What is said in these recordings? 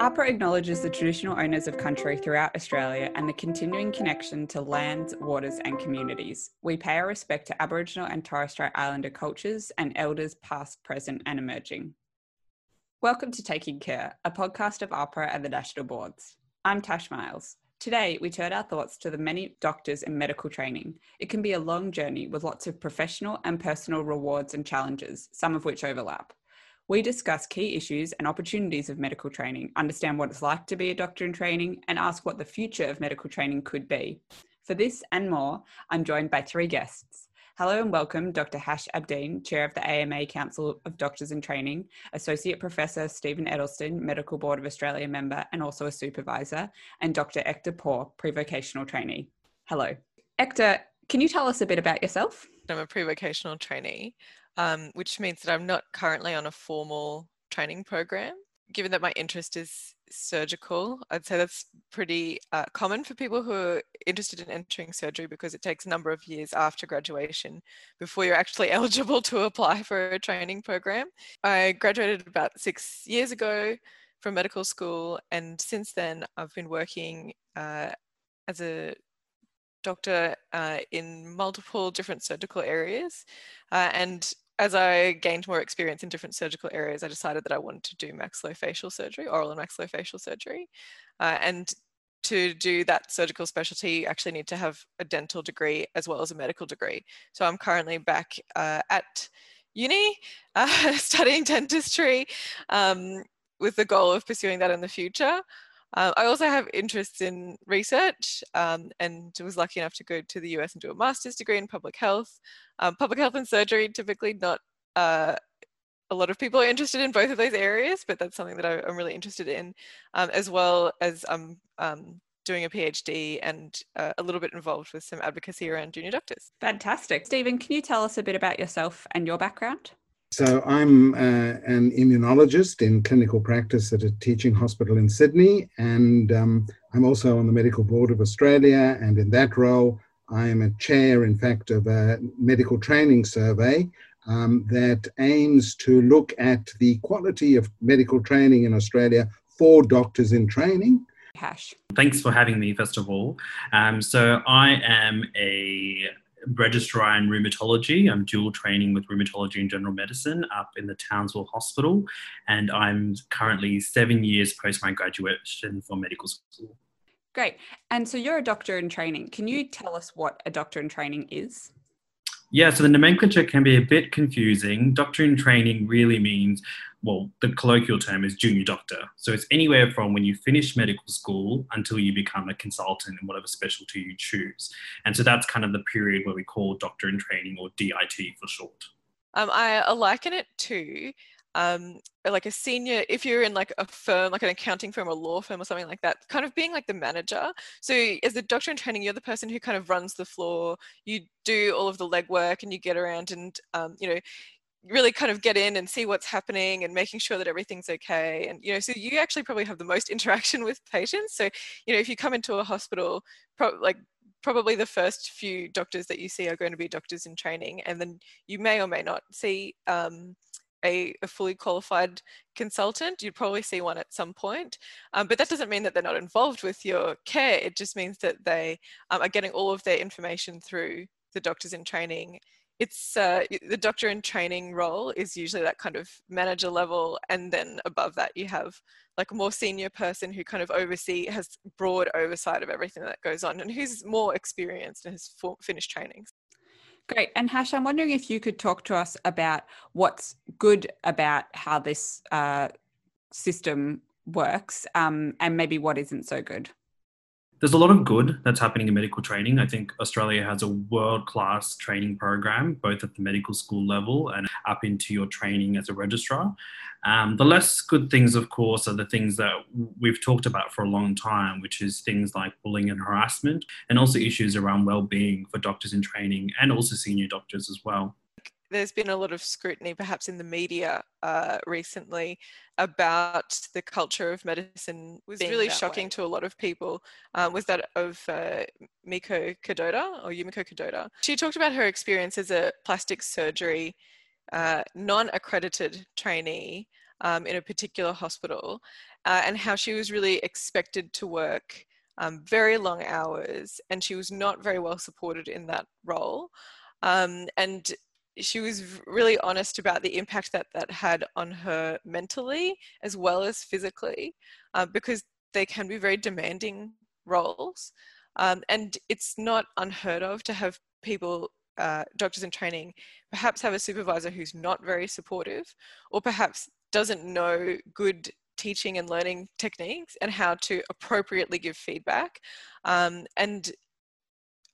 AHPRA acknowledges the traditional owners of country throughout Australia and the continuing connection to lands, waters, and communities. We pay our respect to Aboriginal and Torres Strait Islander cultures and elders past, present, and emerging. Welcome to Taking Care, a podcast of AHPRA and the National Boards. I'm Tash Miles. Today, we turn our thoughts to the many doctors in medical training. It can be a long journey with lots of professional and personal rewards and challenges, some of which overlap. We discuss key issues and opportunities of medical training, understand what it's like to be a doctor in training, and ask what the future of medical training could be. For this and more, I'm joined by three guests. Hello and welcome, Dr. Hash Abdeen, Chair of the AMA Council of Doctors in Training, Associate Professor Stephen Adelstein, Medical Board of Australia member and also a supervisor, and Dr. Ekta Paw, pre-vocational trainee. Hello. Ector, can you tell us a bit about yourself? I'm a pre-vocational trainee um, which means that I'm not currently on a formal training program. Given that my interest is surgical, I'd say that's pretty uh, common for people who are interested in entering surgery because it takes a number of years after graduation before you're actually eligible to apply for a training program. I graduated about six years ago from medical school, and since then I've been working uh, as a doctor uh, in multiple different surgical areas. Uh, and as I gained more experience in different surgical areas, I decided that I wanted to do maxillofacial surgery, oral and maxillofacial surgery. Uh, and to do that surgical specialty, you actually need to have a dental degree as well as a medical degree. So I'm currently back uh, at uni uh, studying dentistry um, with the goal of pursuing that in the future. Um, I also have interests in research um, and was lucky enough to go to the US and do a master's degree in public health. Um, public health and surgery, typically not uh, a lot of people are interested in both of those areas, but that's something that I, am really interested in, um, as well as I'm um, doing a PhD and uh, a little bit involved with some advocacy around junior doctors. Fantastic. Stephen, can you tell us a bit about yourself and your background? So I'm uh, an immunologist in clinical practice at a teaching hospital in Sydney, and um, I'm also on the Medical Board of Australia. And in that role, I am a chair, in fact, of a medical training survey um, that aims to look at the quality of medical training in Australia for doctors in training. Hash. Thanks for having me, first of all. Um, so I am a registrar in rheumatology. I'm dual training with rheumatology and general medicine up in the Townsville Hospital, and I'm currently seven years post my graduation from medical school. Great. And so you're a doctor in training. Can you tell us what a doctor in training is? Yeah, so the nomenclature can be a bit confusing. Doctor in training really means, well, the colloquial term is junior doctor. So it's anywhere from when you finish medical school until you become a consultant in whatever specialty you choose. And so that's kind of the period where we call doctor in training or DIT for short. Um, I liken it to um, like a senior, if you're in like a firm, like an accounting firm or law firm or something like that, kind of being like the manager. So as a doctor in training, you're the person who kind of runs the floor. You do all of the legwork and you get around and, um, you know, really kind of get in and see what's happening and making sure that everything's okay and you know so you actually probably have the most interaction with patients so you know if you come into a hospital pro- like probably the first few doctors that you see are going to be doctors in training and then you may or may not see um, a, a, fully qualified consultant. You'd probably see one at some point, um, but that doesn't mean that they're not involved with your care. It just means that they um, are getting all of their information through the doctors in training. It's uh, the doctor in training role is usually that kind of manager level, and then above that you have like a more senior person who kind of oversee has broad oversight of everything that goes on, and who's more experienced and has finished trainings. Great. And Hash, I'm wondering if you could talk to us about what's good about how this uh, system works um, and maybe what isn't so good there's a lot of good that's happening in medical training. I think Australia has a world class training program, both at the medical school level and up into your training as a registrar. Um, the less good things, of course, are the things that we've talked about for a long time, which is things like bullying and harassment, and also issues around well being for doctors in training and also senior doctors as well there's been a lot of scrutiny, perhaps in the media uh, recently, about the culture of medicine. Was really shocking way. to a lot of people. Um, was that of uh, Miko Kadota or Yumiko Kadota? She talked about her experience as a plastic surgery uh, non-accredited trainee. um, in a particular hospital uh, and how she was really expected to work um, very long hours and she was not very well supported in that role. Um, and she was really honest about the impact that that had on her mentally as well as physically uh, because they can be very demanding roles. Um, and it's not unheard of to have people, uh, doctors in training, perhaps have a supervisor who's not very supportive or perhaps doesn't know good teaching and learning techniques and how to appropriately give feedback. Um, and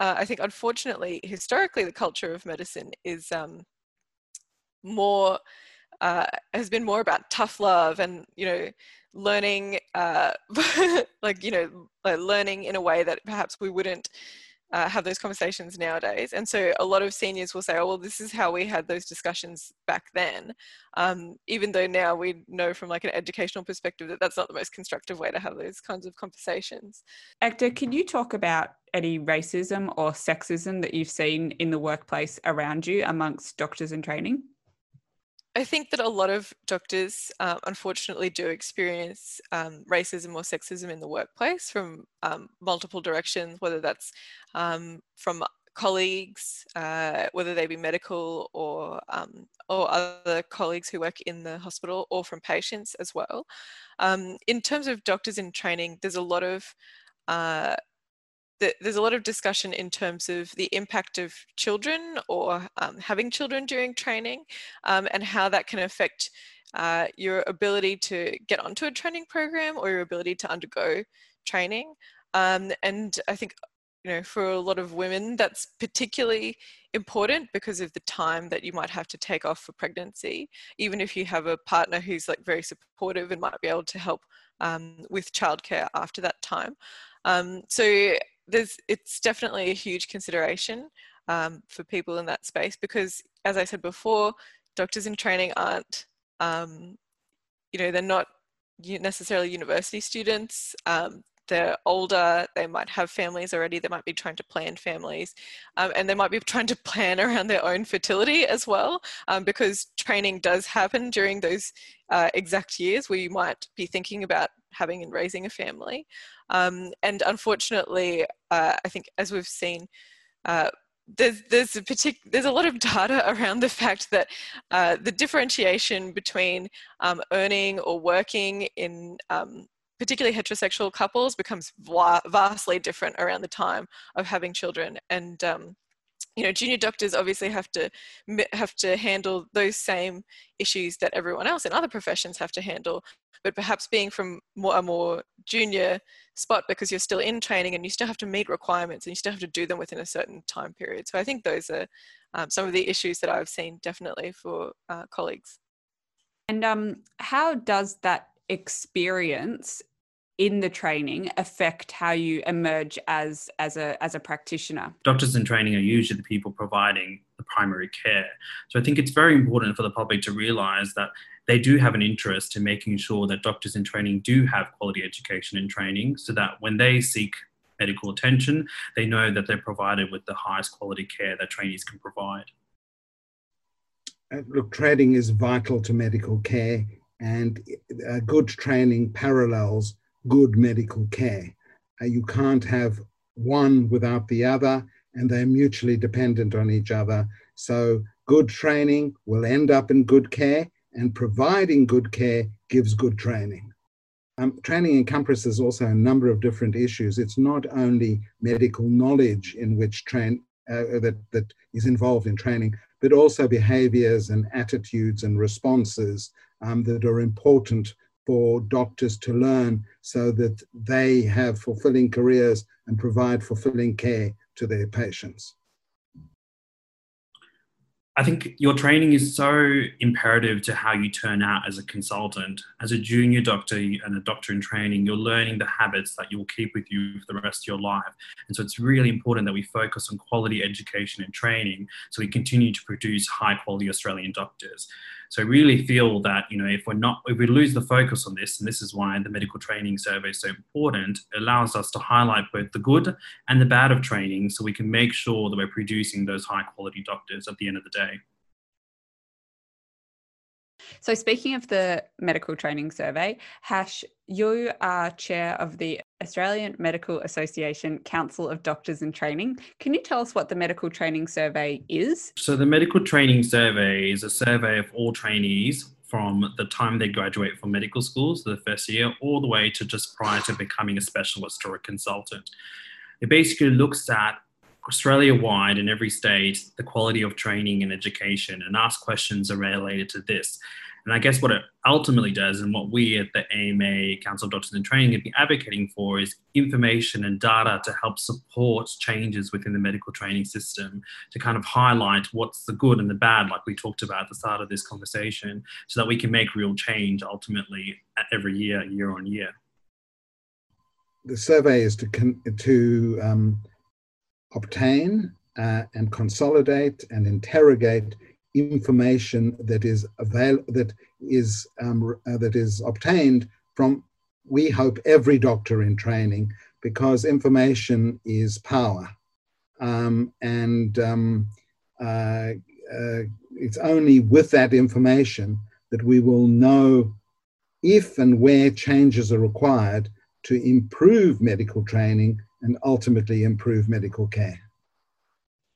uh, I think, unfortunately, historically, the culture of medicine is um, more uh, has been more about tough love and you know learning uh, like you know learning in a way that perhaps we wouldn't uh, have those conversations nowadays. And so a lot of seniors will say, oh, well, this is how we had those discussions back then. Um, even though now we know from like an educational perspective that that's not the most constructive way to have those kinds of conversations. Ekta, can you talk about any racism or sexism that you've seen in the workplace around you amongst doctors in training? I think that a lot of doctors, uh, unfortunately, do experience um, racism or sexism in the workplace from um, multiple directions, whether that's um, from colleagues, uh, whether they be medical or um, or other colleagues who work in the hospital, or from patients as well. Um, in terms of doctors in training, there's a lot of uh, there's a lot of discussion in terms of the impact of children or um, having children during training um, and how that can affect uh, your ability to get onto a training program or your ability to undergo training. Um, and I think, you know, for a lot of women, that's particularly important because of the time that you might have to take off for pregnancy, even if you have a partner who's like very supportive and might be able to help um, with childcare after that time. Um, so there's it's definitely a huge consideration um, for people in that space because, as I said before, doctors in training aren't, um, you know, they're not necessarily university students. Um, they're older, they might have families already, they might be trying to plan families, um, and they might be trying to plan around their own fertility as well, um, because training does happen during those uh, exact years where you might be thinking about having and raising a family. Um, and unfortunately, uh, I think as we've seen, uh, there's there's a partic- there's a lot of data around the fact that uh, the differentiation between um, earning or working in um, particularly heterosexual couples becomes vastly different around the time of having children. And um, you know junior doctors obviously have to have to handle those same issues that everyone else in other professions have to handle. But perhaps being from more, a more junior spot because you're still in training and you still have to meet requirements and you still have to do them within a certain time period. So i think those are um, some of the issues that i've seen definitely for uh, colleagues. And um, how does that experience in the training affect how you emerge as as a as a practitioner? Doctors in training are usually the people providing the primary care. So i think it's very important for the public to realize that they do have an interest in making sure that doctors in training do have quality education and training so that when they seek medical attention they know that they're provided with the highest quality care that trainees can provide. Uh, look training is vital to medical care and uh, good training parallels good medical care. Uh, you can't have one without the other, and they're mutually dependent on each other. So, good training will end up in good care, and providing good care gives good training. Um, training encompasses also a number of different issues. It's not only medical knowledge in which train uh, that, that is involved in training, but also behaviors and attitudes and responses um, that are important for doctors to learn so that they have fulfilling careers and provide fulfilling care to their patients. I think your training is so imperative to how you turn out as a consultant. As a junior doctor and a doctor in training, you're learning the habits that you'll keep with you for the rest of your life. And so it's really important that we focus on quality education and training so we continue to produce high quality Australian doctors. So I really feel that, you know, if we're not, if we lose the focus on this, and this is why the medical training survey is so important, it allows us to highlight both the good and the bad of training so we can make sure that we're producing those high quality doctors at the end of the day. So, speaking of the medical training survey, Hash, you are chair of the Australian Medical Association Council of Doctors in Training. Can you tell us what the medical training survey is? So, the medical training survey is a survey of all trainees from the time they graduate from medical schools, the first year, all the way to just prior to becoming a specialist or a consultant. It basically looks at Australia wide in every state the quality of training and education and ask questions related to this. And I guess what it ultimately does, and what we at the AMA Council of Doctors in Training have been advocating for, is information and data to help support changes within the medical training system to kind of highlight what's the good and the bad, like we talked about at the start of this conversation, so that we can make real change ultimately every year, year on year. The survey is to, to um, obtain uh, and consolidate and interrogate information that is avail that is um, uh, that is obtained from we hope every doctor in training because information is power um, and um, uh, uh, it's only with that information that we will know if and where changes are required to improve medical training and ultimately improve medical care.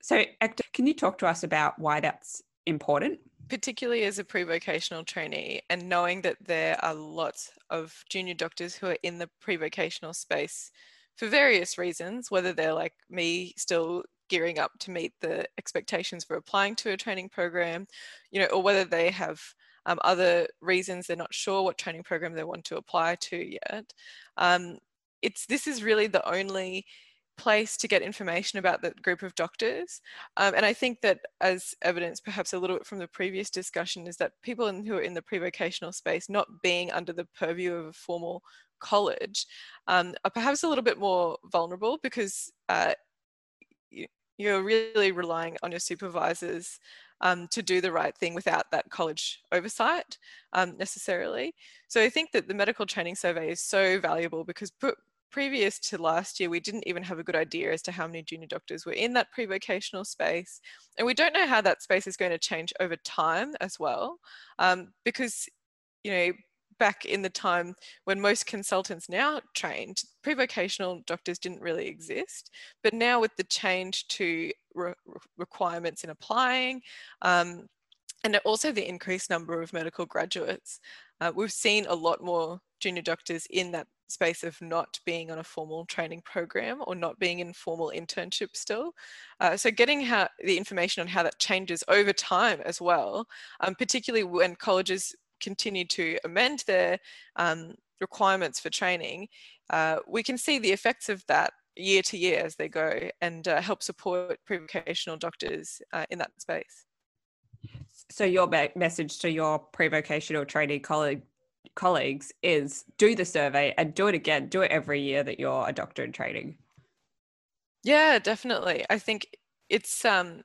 So, can you talk to us about why that's important? Particularly as a pre vocational trainee, and knowing that there are lots of junior doctors who are in the pre vocational space for various reasons, whether they're like me, still gearing up to meet the expectations for applying to a training program, you know, or whether they have um, other reasons they're not sure what training program they want to apply to yet. Um, it's this is really the only place to get information about the group of doctors. Um, and I think that as evidence perhaps a little bit from the previous discussion is that people in, who are in the pre-vocational space not being under the purview of a formal college um, are perhaps a little bit more vulnerable because uh, you, you're really relying on your supervisors um, to do the right thing without that college oversight um, necessarily. So I think that the medical training survey is so valuable because previous to last year, we didn't even have a good idea as to how many junior doctors were in that pre-vocational space. And we don't know how that space is going to change over time as well, um, because, you know, back in the time when most consultants now trained, pre-vocational doctors didn't really exist. But now with the change to re requirements in applying, um, and also the increased number of medical graduates, uh, we've seen a lot more junior doctors in that space of not being on a formal training program or not being in formal internship still. Uh, so getting how the information on how that changes over time as well, um, particularly when colleges continue to amend their um, requirements for training, uh, we can see the effects of that year to year as they go and uh, help support pre-vocational doctors uh, in that space. So your message to your pre-vocational trainee colleague colleagues is do the survey and do it again. Do it every year that you're a doctor in training. Yeah definitely. I think it's um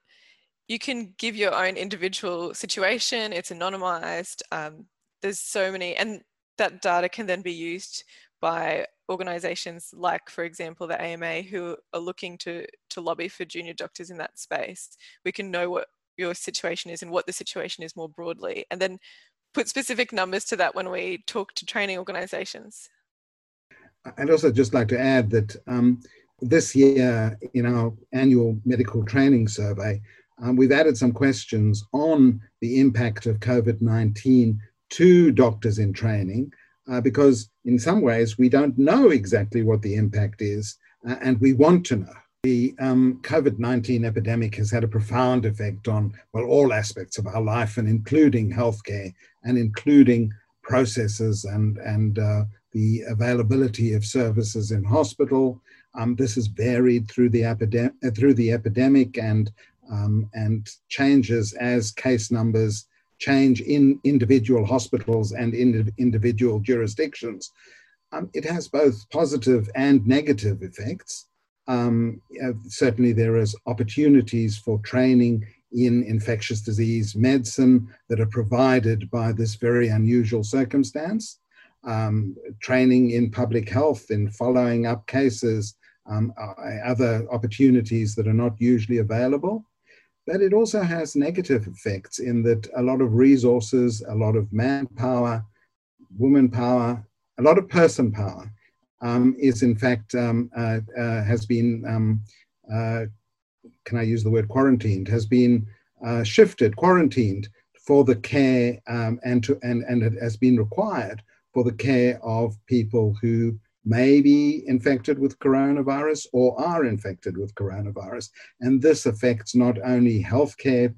you can give your own individual situation. It's anonymized. Um, there's so many and that data can then be used by organizations like for example the ama who are looking to to lobby for junior doctors in that space. We can know what your situation is and what the situation is more broadly and then put specific numbers to that when we talk to training organizations. I'd also just like to add that um, this year in our annual medical training survey, um, we've added some questions on the impact of COVID 19 to doctors in training, uh, because in some ways we don't know exactly what the impact is, uh, and we want to know. The um, COVID 19 epidemic has had a profound effect on, well, all aspects of our life, and including healthcare and including processes and, and uh, the availability of services in hospital. Um, this has varied through the, epidem- uh, through the epidemic and, um, and changes as case numbers change in individual hospitals and in individual jurisdictions. Um, it has both positive and negative effects. Um, certainly, there is opportunities for training in infectious disease medicine that are provided by this very unusual circumstance. Um, training in public health, in following up cases, um, uh, other opportunities that are not usually available. but it also has negative effects in that a lot of resources, a lot of manpower, woman power, a lot of person power um, is in fact um, uh, uh, has been um, uh, can I use the word quarantined has been uh, shifted quarantined for the care um, and to and and it has been required for the care of people who may be infected with coronavirus or are infected with coronavirus. And this affects not only healthcare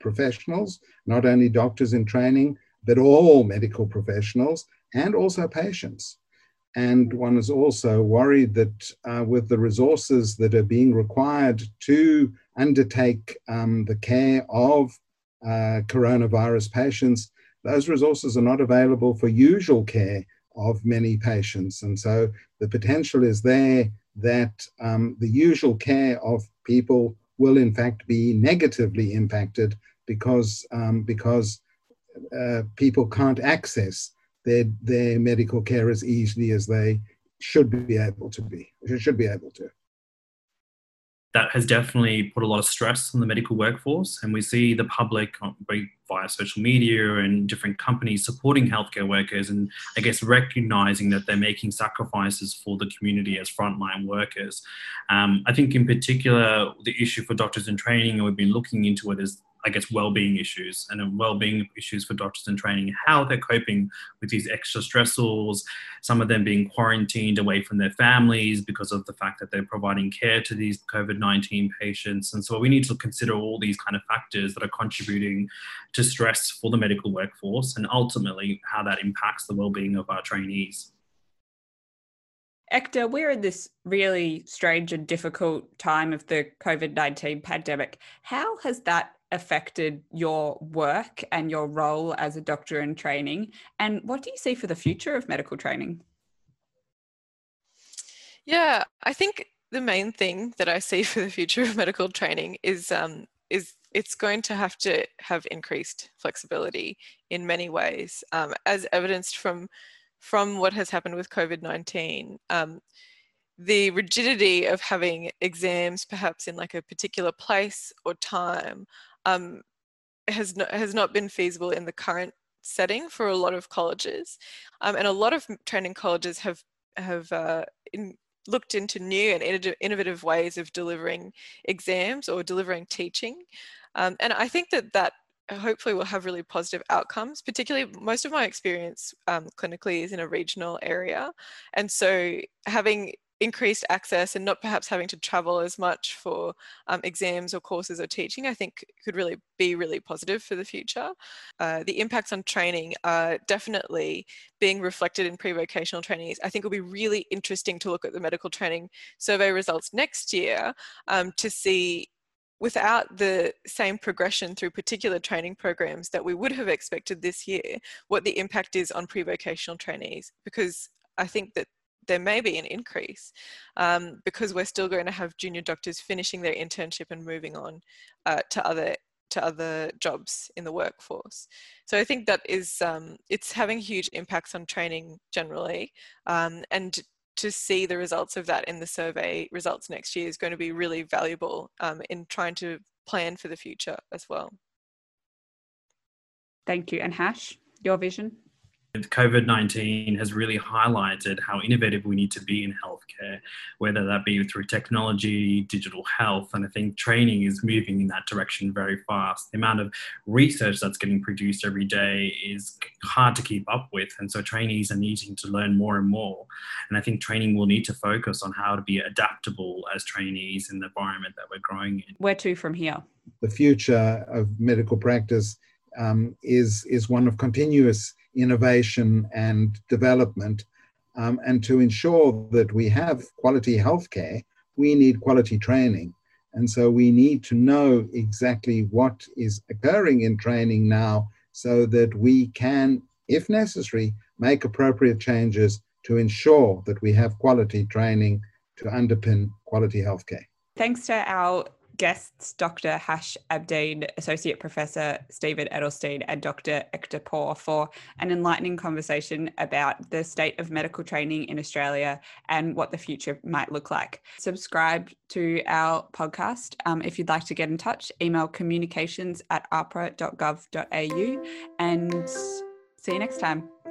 professionals, not only doctors in training, but all medical professionals and also patients. And one is also worried that uh, with the resources that are being required to undertake um, the care of uh, coronavirus patients, those resources are not available for usual care of many patients. And so the potential is there that um, the usual care of people will in fact be negatively impacted because, um, because uh, people can't access their, their medical care as easily as they should be able to be, should be able to that has definitely put a lot of stress on the medical workforce. And we see the public via social media and different companies supporting healthcare workers and I guess recognizing that they're making sacrifices for the community as frontline workers. Um, I think, in particular, the issue for doctors in training, and we've been looking into it, is I guess, well-being issues and well-being issues for doctors in training, how they're coping with these extra stressors, some of them being quarantined away from their families because of the fact that they're providing care to these COVID-19 patients. And so we need to consider all these kind of factors that are contributing to stress for the medical workforce and ultimately how that impacts the well-being of our trainees. Ekta, we're in this really strange and difficult time of the COVID 19 pandemic. How has that affected your work and your role as a doctor in training? And what do you see for the future of medical training? Yeah, I think the main thing that I see for the future of medical training is um, is it's going to have to have increased flexibility in many ways, um, as evidenced from from what has happened with COVID nineteen. Um, the rigidity of having exams perhaps in like a particular place or time um, has not, has not been feasible in the current setting for a lot of colleges, um, and a lot of training colleges have have uh, in, looked into new and innovative ways of delivering exams or delivering teaching, um, and I think that that hopefully will have really positive outcomes. Particularly, most of my experience um, clinically is in a regional area, and so having increased access and not perhaps having to travel as much for um, exams or courses or teaching, I think could really be really positive for the future. Uh, the impacts on training are definitely being reflected in pre-vocational trainees. I think will be really interesting to look at the medical training survey results next year um, to see without the same progression through particular training programs that we would have expected this year, what the impact is on pre-vocational trainees, because I think that there may be an increase um, because we're still going to have junior doctors finishing their internship and moving on uh, to other to other jobs in the workforce. So I think that is um, it's having huge impacts on training generally, um, and to see the results of that in the survey results next year is going to be really valuable um, in trying to plan for the future as well. Thank you. And Hash, your vision? COVID 19 has really highlighted how innovative we need to be in healthcare, whether that be through technology, digital health. And I think training is moving in that direction very fast. The amount of research that's getting produced every day is hard to keep up with. And so trainees are needing to learn more and more. And I think training will need to focus on how to be adaptable as trainees in the environment that we're growing in. Where to from here? The future of medical practice um, is, is one of continuous innovation and development. Um, and to ensure that we have quality healthcare, we need quality training. And so we need to know exactly what is occurring in training now so that we can, if necessary, make appropriate changes to ensure that we have quality training to underpin quality healthcare. Thanks to our guests Dr. Hash Abdeen, Associate Professor Stephen Adelstein, and Dr. Ekta Paw for an enlightening conversation about the state of medical training in Australia and what the future might look like. Subscribe to our podcast. Um, if you'd like to get in touch, email communications at ahpra.gov.au and see you next time.